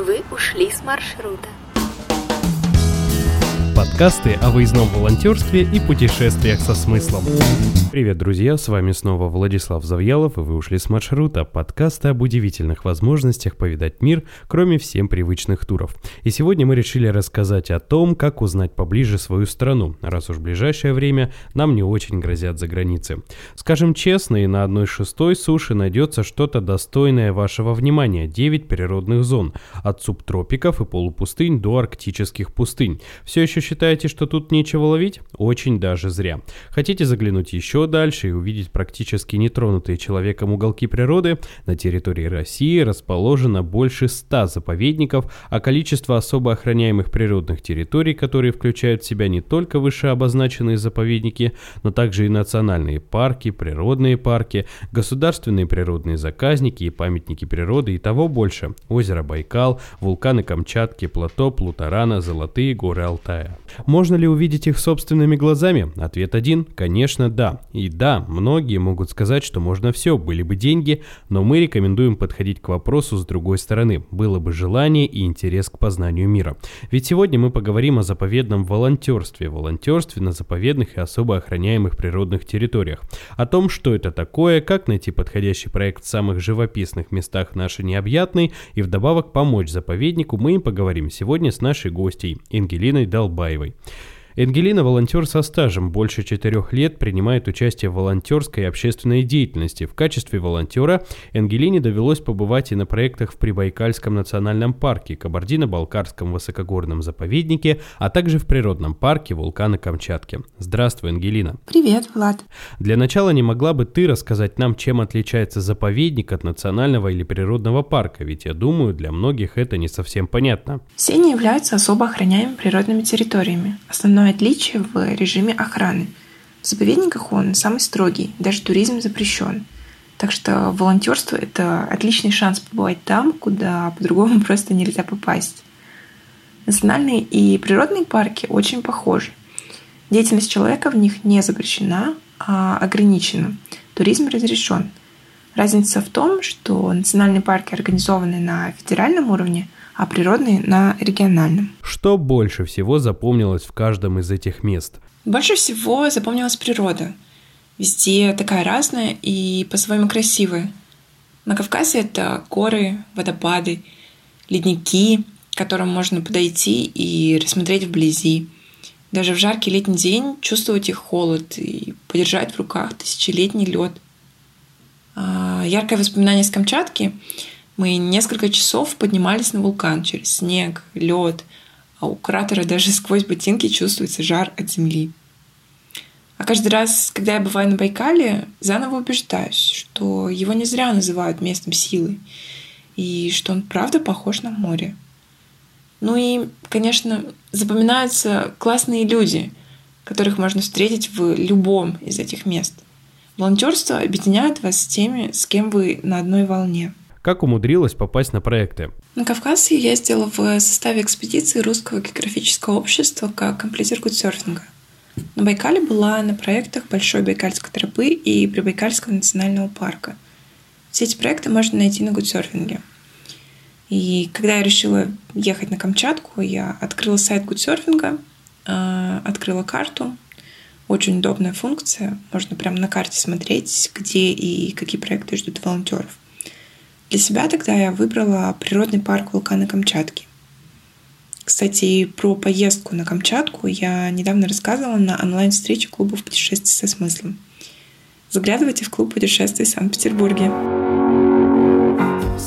Вы ушли с маршрута. Подкасты о выездном волонтерстве и путешествиях со смыслом. Привет, друзья, с вами снова Владислав Завьялов, и вы ушли с маршрута подкаста об удивительных возможностях повидать мир, кроме всем привычных туров. И сегодня мы решили рассказать о том, как узнать поближе свою страну, раз уж в ближайшее время нам не очень грозят за границы. Скажем честно, и на одной шестой суши найдется что-то достойное вашего внимания. 9 природных зон, от субтропиков и полупустынь до арктических пустынь. Все еще считаете, что тут нечего ловить? Очень даже зря. Хотите заглянуть еще еще дальше и увидеть практически нетронутые человеком уголки природы, на территории России расположено больше 100 заповедников, а количество особо охраняемых природных территорий, которые включают в себя не только вышеобозначенные заповедники, но также и национальные парки, природные парки, государственные природные заказники и памятники природы и того больше. Озеро Байкал, вулканы Камчатки, плато Плутарана, Золотые горы Алтая. Можно ли увидеть их собственными глазами? Ответ один – конечно, да. И да, многие могут сказать, что можно все, были бы деньги, но мы рекомендуем подходить к вопросу с другой стороны. Было бы желание и интерес к познанию мира. Ведь сегодня мы поговорим о заповедном волонтерстве, волонтерстве на заповедных и особо охраняемых природных территориях, о том, что это такое, как найти подходящий проект в самых живописных местах нашей необъятной и вдобавок помочь заповеднику, мы и поговорим сегодня с нашей гостьей Ангелиной Долбаевой. Энгелина – волонтер со стажем, больше четырех лет принимает участие в волонтерской и общественной деятельности. В качестве волонтера Энгелине довелось побывать и на проектах в Прибайкальском национальном парке, Кабардино-Балкарском высокогорном заповеднике, а также в природном парке вулкана Камчатки. Здравствуй, Ангелина. Привет, Влад. Для начала не могла бы ты рассказать нам, чем отличается заповедник от национального или природного парка, ведь я думаю, для многих это не совсем понятно. Все они являются особо охраняемыми природными территориями. Основной Основное отличие в режиме охраны. В заповедниках он самый строгий, даже туризм запрещен. Так что волонтерство – это отличный шанс побывать там, куда по-другому просто нельзя попасть. Национальные и природные парки очень похожи. Деятельность человека в них не запрещена, а ограничена. Туризм разрешен. Разница в том, что национальные парки организованы на федеральном уровне – а природные на региональном. Что больше всего запомнилось в каждом из этих мест? Больше всего запомнилась природа. Везде такая разная и по-своему красивая. На Кавказе это горы, водопады, ледники, к которым можно подойти и рассмотреть вблизи. Даже в жаркий летний день чувствовать их холод и подержать в руках тысячелетний лед. А, яркое воспоминание с Камчатки мы несколько часов поднимались на вулкан через снег, лед, а у кратера даже сквозь ботинки чувствуется жар от земли. А каждый раз, когда я бываю на Байкале, заново убеждаюсь, что его не зря называют местом силы, и что он правда похож на море. Ну и, конечно, запоминаются классные люди, которых можно встретить в любом из этих мест. Волонтерство объединяет вас с теми, с кем вы на одной волне – как умудрилась попасть на проекты? На Кавказ я ездила в составе экспедиции Русского географического общества как комплектир гудсерфинга. На Байкале была на проектах Большой Байкальской тропы и Прибайкальского национального парка. Все эти проекты можно найти на гудсерфинге. И когда я решила ехать на Камчатку, я открыла сайт гудсерфинга, а, открыла карту. Очень удобная функция. Можно прямо на карте смотреть, где и какие проекты ждут волонтеров. Для себя тогда я выбрала природный парк вулкана Камчатки. Кстати, про поездку на Камчатку я недавно рассказывала на онлайн-встрече клубов путешествий со смыслом. Заглядывайте в клуб путешествий в Санкт-Петербурге.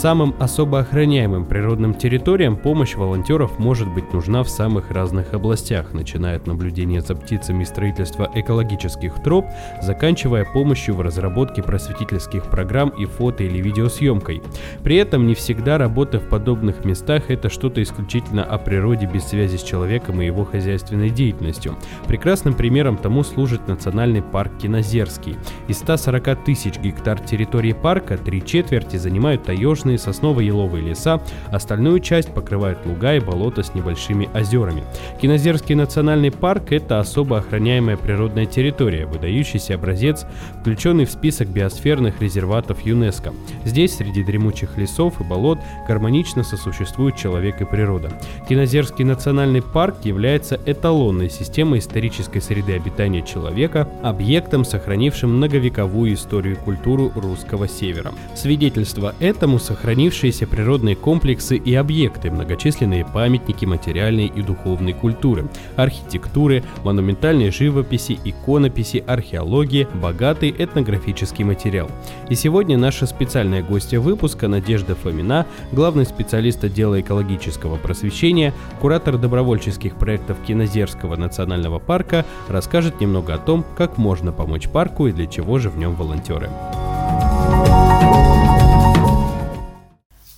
Самым особо охраняемым природным территориям помощь волонтеров может быть нужна в самых разных областях, начиная от наблюдения за птицами и строительства экологических троп, заканчивая помощью в разработке просветительских программ и фото или видеосъемкой. При этом не всегда работа в подобных местах это что-то исключительно о природе без связи с человеком и его хозяйственной деятельностью. Прекрасным примером тому служит национальный парк Кинозерский. Из 140 тысяч гектар территории парка три четверти занимают таежные прибрежные сосново-еловые леса, остальную часть покрывают луга и болота с небольшими озерами. Кинозерский национальный парк – это особо охраняемая природная территория, выдающийся образец, включенный в список биосферных резерватов ЮНЕСКО. Здесь, среди дремучих лесов и болот, гармонично сосуществуют человек и природа. Кинозерский национальный парк является эталонной системой исторической среды обитания человека, объектом, сохранившим многовековую историю и культуру русского севера. Свидетельство этому сохранившиеся природные комплексы и объекты, многочисленные памятники материальной и духовной культуры, архитектуры, монументальной живописи, иконописи, археологии, богатый этнографический материал. И сегодня наша специальная гостья выпуска Надежда Фомина, главный специалист отдела экологического просвещения, куратор добровольческих проектов Кинозерского национального парка, расскажет немного о том, как можно помочь парку и для чего же в нем волонтеры.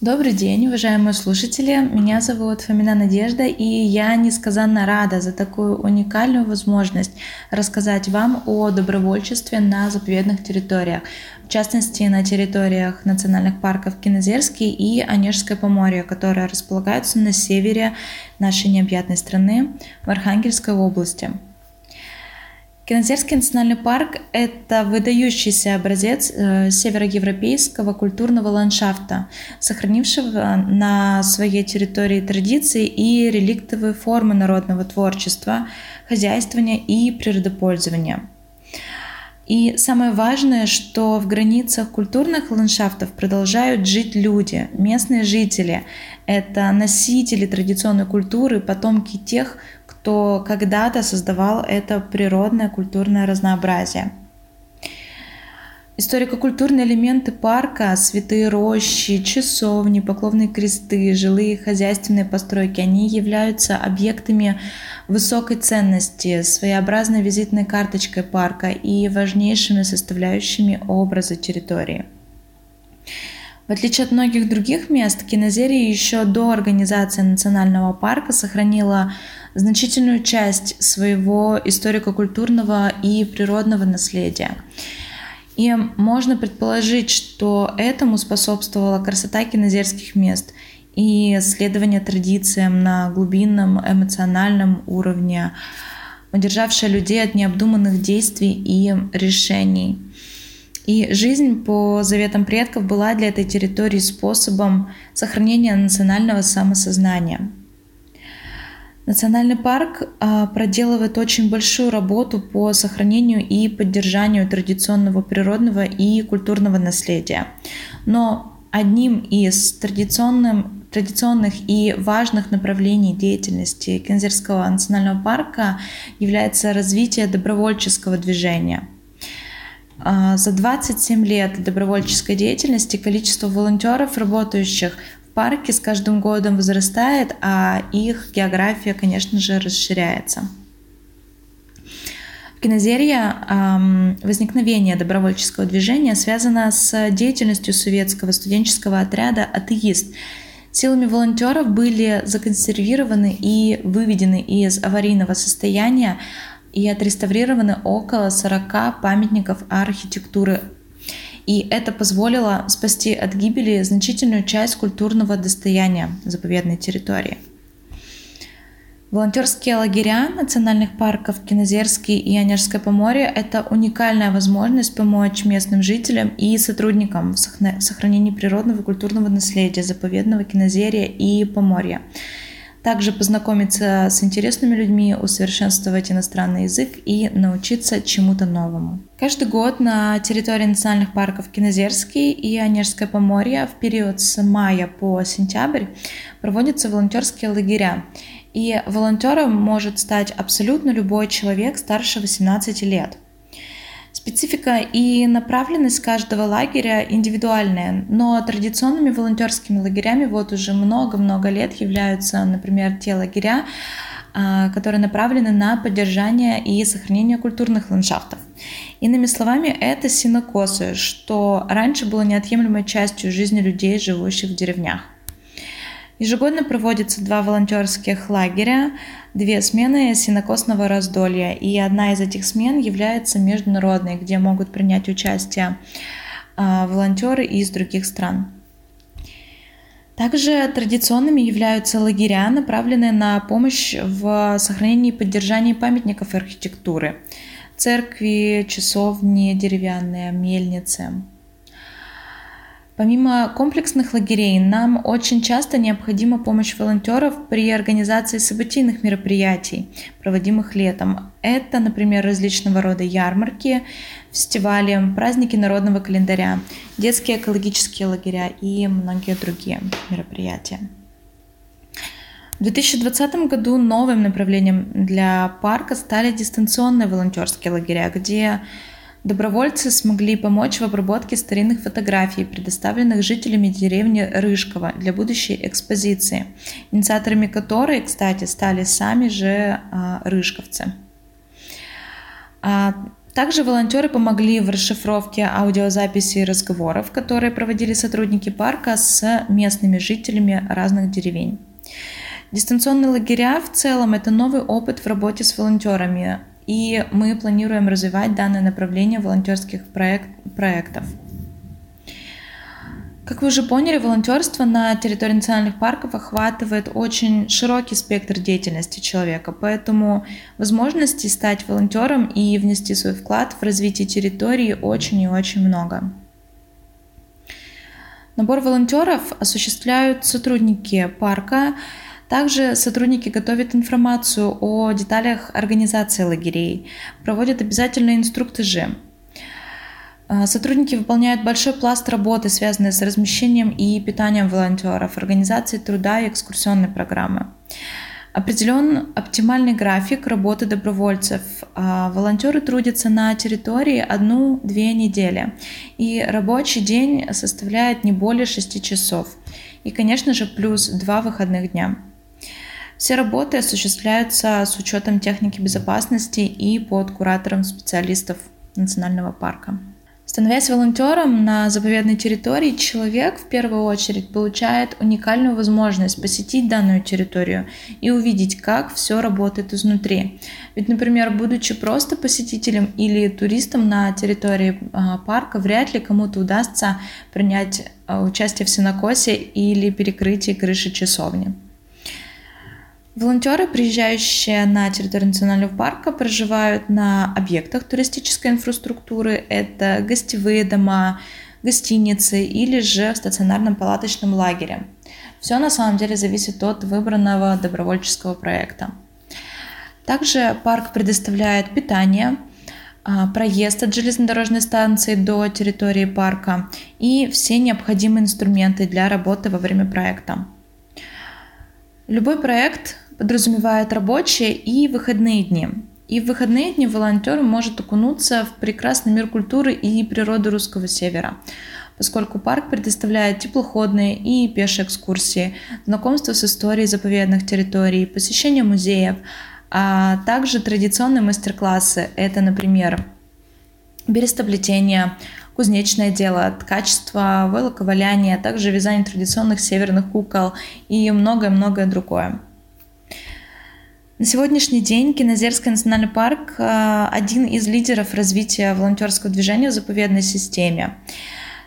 Добрый день, уважаемые слушатели. Меня зовут Фомина Надежда, и я несказанно рада за такую уникальную возможность рассказать вам о добровольчестве на заповедных территориях, в частности, на территориях национальных парков Кинозерский и Онежское Поморье, которые располагаются на севере нашей необъятной страны, в Архангельской области. Кинозерский национальный парк – это выдающийся образец э, североевропейского культурного ландшафта, сохранившего на своей территории традиции и реликтовые формы народного творчества, хозяйствования и природопользования – и самое важное, что в границах культурных ландшафтов продолжают жить люди, местные жители. Это носители традиционной культуры, потомки тех, кто когда-то создавал это природное культурное разнообразие. Историко-культурные элементы парка, святые рощи, часовни, поклонные кресты, жилые хозяйственные постройки, они являются объектами высокой ценности, своеобразной визитной карточкой парка и важнейшими составляющими образа территории. В отличие от многих других мест, Кинозерия еще до организации национального парка сохранила значительную часть своего историко-культурного и природного наследия – и можно предположить, что этому способствовала красота кинозерских мест и следование традициям на глубинном эмоциональном уровне, удержавшая людей от необдуманных действий и решений. И жизнь по заветам предков была для этой территории способом сохранения национального самосознания – Национальный парк а, проделывает очень большую работу по сохранению и поддержанию традиционного природного и культурного наследия. Но одним из традиционных, традиционных и важных направлений деятельности Кензерского национального парка является развитие добровольческого движения. А, за 27 лет добровольческой деятельности количество волонтеров, работающих парке с каждым годом возрастает, а их география, конечно же, расширяется. В Кинозерье эм, возникновение добровольческого движения связано с деятельностью советского студенческого отряда «Атеист». Силами волонтеров были законсервированы и выведены из аварийного состояния и отреставрированы около 40 памятников архитектуры и это позволило спасти от гибели значительную часть культурного достояния заповедной территории. Волонтерские лагеря национальных парков Кинозерский и Онежское Поморье – это уникальная возможность помочь местным жителям и сотрудникам в сохранении природного и культурного наследия заповедного Кинозерия и Поморья – также познакомиться с интересными людьми, усовершенствовать иностранный язык и научиться чему-то новому. Каждый год на территории национальных парков Кинозерский и Онежское Поморье в период с мая по сентябрь проводятся волонтерские лагеря. И волонтером может стать абсолютно любой человек старше 18 лет – Специфика и направленность каждого лагеря индивидуальная, но традиционными волонтерскими лагерями вот уже много-много лет являются, например, те лагеря, а, которые направлены на поддержание и сохранение культурных ландшафтов. Иными словами, это синокосы, что раньше было неотъемлемой частью жизни людей, живущих в деревнях. Ежегодно проводятся два волонтерских лагеря, две смены синокосного раздолья, и одна из этих смен является международной, где могут принять участие а, волонтеры из других стран. Также традиционными являются лагеря, направленные на помощь в сохранении и поддержании памятников архитектуры. Церкви, часовни, деревянные, мельницы. Помимо комплексных лагерей, нам очень часто необходима помощь волонтеров при организации событийных мероприятий, проводимых летом. Это, например, различного рода ярмарки, фестивали, праздники народного календаря, детские экологические лагеря и многие другие мероприятия. В 2020 году новым направлением для парка стали дистанционные волонтерские лагеря, где Добровольцы смогли помочь в обработке старинных фотографий, предоставленных жителями деревни Рыжково для будущей экспозиции, инициаторами которой, кстати, стали сами же а, рыжковцы. А, также волонтеры помогли в расшифровке аудиозаписей разговоров, которые проводили сотрудники парка с местными жителями разных деревень. Дистанционные лагеря в целом это новый опыт в работе с волонтерами, и мы планируем развивать данное направление волонтерских проект, проектов. Как вы уже поняли, волонтерство на территории национальных парков охватывает очень широкий спектр деятельности человека, поэтому возможностей стать волонтером и внести свой вклад в развитие территории очень и очень много. Набор волонтеров осуществляют сотрудники парка, также сотрудники готовят информацию о деталях организации лагерей, проводят обязательные инструктажи. А, сотрудники выполняют большой пласт работы, связанный с размещением и питанием волонтеров, организацией труда и экскурсионной программы. Определен оптимальный график работы добровольцев. А, волонтеры трудятся на территории одну-две недели, и рабочий день составляет не более 6 часов. И, конечно же, плюс два выходных дня. Все работы осуществляются с учетом техники безопасности и под куратором специалистов национального парка. Становясь волонтером на заповедной территории, человек в первую очередь получает уникальную возможность посетить данную территорию и увидеть, как все работает изнутри. Ведь, например, будучи просто посетителем или туристом на территории а, парка, вряд ли кому-то удастся принять а, участие в синокосе или перекрытии крыши часовни. Волонтеры, приезжающие на территорию национального парка, проживают на объектах туристической инфраструктуры. Это гостевые дома, гостиницы или же в стационарном палаточном лагере. Все на самом деле зависит от выбранного добровольческого проекта. Также парк предоставляет питание, а, проезд от железнодорожной станции до территории парка и все необходимые инструменты для работы во время проекта. Любой проект подразумевает рабочие и выходные дни. И в выходные дни волонтер может окунуться в прекрасный мир культуры и природы русского севера, поскольку парк предоставляет теплоходные и пешие экскурсии, знакомство с историей заповедных территорий, посещение музеев, а также традиционные мастер-классы. Это, например, берестоплетение, кузнечное дело, ткачество, войлоковаляние, а также вязание традиционных северных кукол и многое-многое другое. На сегодняшний день Кинозерский национальный парк э, один из лидеров развития волонтерского движения в заповедной системе.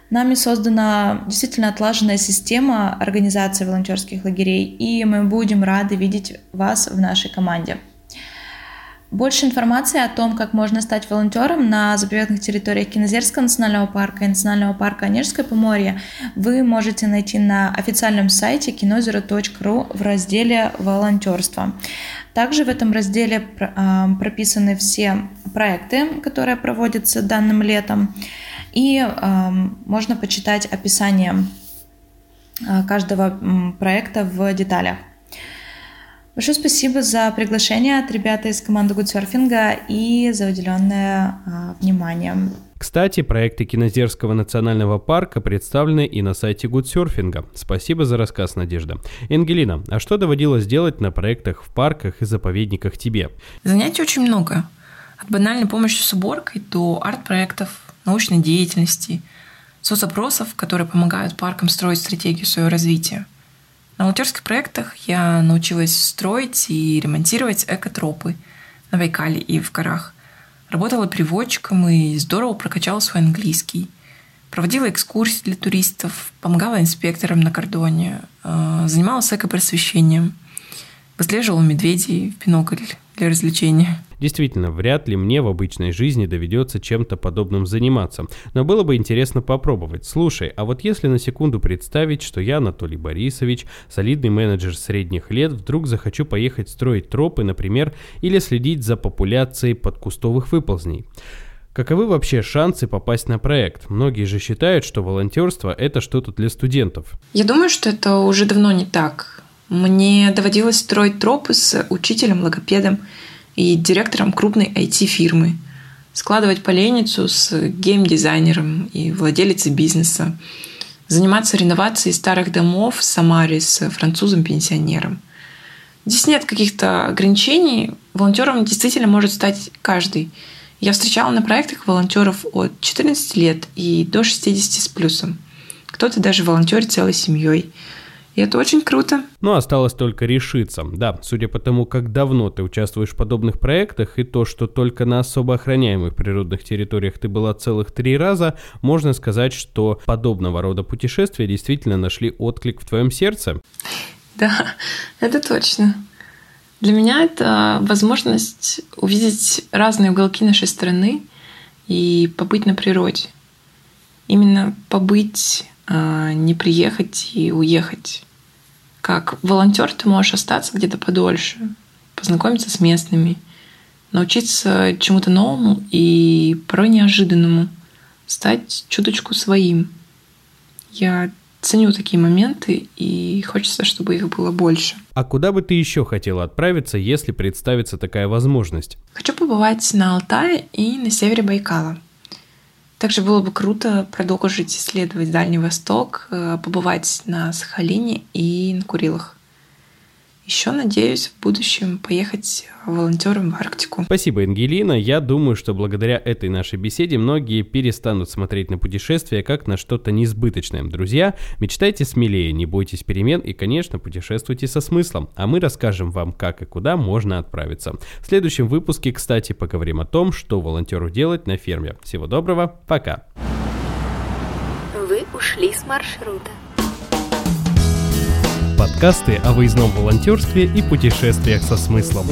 Нами создана действительно отлаженная система организации волонтерских лагерей, и мы будем рады видеть вас в нашей команде. Больше информации о том, как можно стать волонтером на заповедных территориях Кинозерского национального парка и национального парка Онежское Поморье вы можете найти на официальном сайте кинозеро.ру в разделе «Волонтерство». Также в этом разделе а, прописаны все проекты, которые проводятся данным летом, и а, можно почитать описание а, каждого проекта в деталях. Большое спасибо за приглашение от ребят из команды Гудсерфинга и за уделенное внимание. Кстати, проекты Кинозерского национального парка представлены и на сайте Гудсерфинга. Спасибо за рассказ, Надежда. Ангелина, а что доводилось делать на проектах в парках и заповедниках тебе? Занятий очень много. От банальной помощи с уборкой до арт-проектов, научной деятельности, соцопросов, которые помогают паркам строить стратегию своего развития. На волонтерских проектах я научилась строить и ремонтировать экотропы на Байкале и в горах. Работала переводчиком и здорово прокачала свой английский. проводила экскурсии для туристов, помогала инспекторам на кордоне, э, занималась экопросвещением, выслеживала медведей в бинокль для развлечения. Действительно, вряд ли мне в обычной жизни доведется чем-то подобным заниматься, но было бы интересно попробовать. Слушай, а вот если на секунду представить, что я, Анатолий Борисович, солидный менеджер средних лет, вдруг захочу поехать строить тропы, например, или следить за популяцией подкустовых выползней. Каковы вообще шансы попасть на проект? Многие же считают, что волонтерство – это что-то для студентов. Я думаю, что это уже давно не так. Мне доводилось строить тропы с учителем-логопедом и директором крупной IT-фирмы, складывать поленницу с геймдизайнером и владелицей бизнеса, заниматься реновацией старых домов в Самаре с французом-пенсионером. Здесь нет каких-то ограничений. Волонтером действительно может стать каждый – я встречала на проектах волонтеров от 14 лет и до 60 с плюсом. Кто-то даже волонтерит целой семьей. И это очень круто. Ну, осталось только решиться. Да, судя по тому, как давно ты участвуешь в подобных проектах, и то, что только на особо охраняемых природных территориях ты была целых три раза, можно сказать, что подобного рода путешествия действительно нашли отклик в твоем сердце. Да, это точно. Для меня это возможность увидеть разные уголки нашей страны и побыть на природе. Именно побыть, а не приехать и уехать. Как волонтер ты можешь остаться где-то подольше, познакомиться с местными, научиться чему-то новому и порой неожиданному, стать чуточку своим. Я ценю такие моменты, и хочется, чтобы их было больше. А куда бы ты еще хотела отправиться, если представится такая возможность? Хочу побывать на Алтае и на севере Байкала. Также было бы круто продолжить исследовать Дальний Восток, э, побывать на Сахалине и на Курилах. Еще надеюсь в будущем поехать волонтером в Арктику. Спасибо, Ангелина. Я думаю, что благодаря этой нашей беседе многие перестанут смотреть на путешествия как на что-то несбыточное. Друзья, мечтайте смелее, не бойтесь перемен и, конечно, путешествуйте со смыслом. А мы расскажем вам, как и куда можно отправиться. В следующем выпуске, кстати, поговорим о том, что волонтеру делать на ферме. Всего доброго, пока. Вы ушли с маршрута. Подкасты о выездном волонтерстве и путешествиях со смыслом.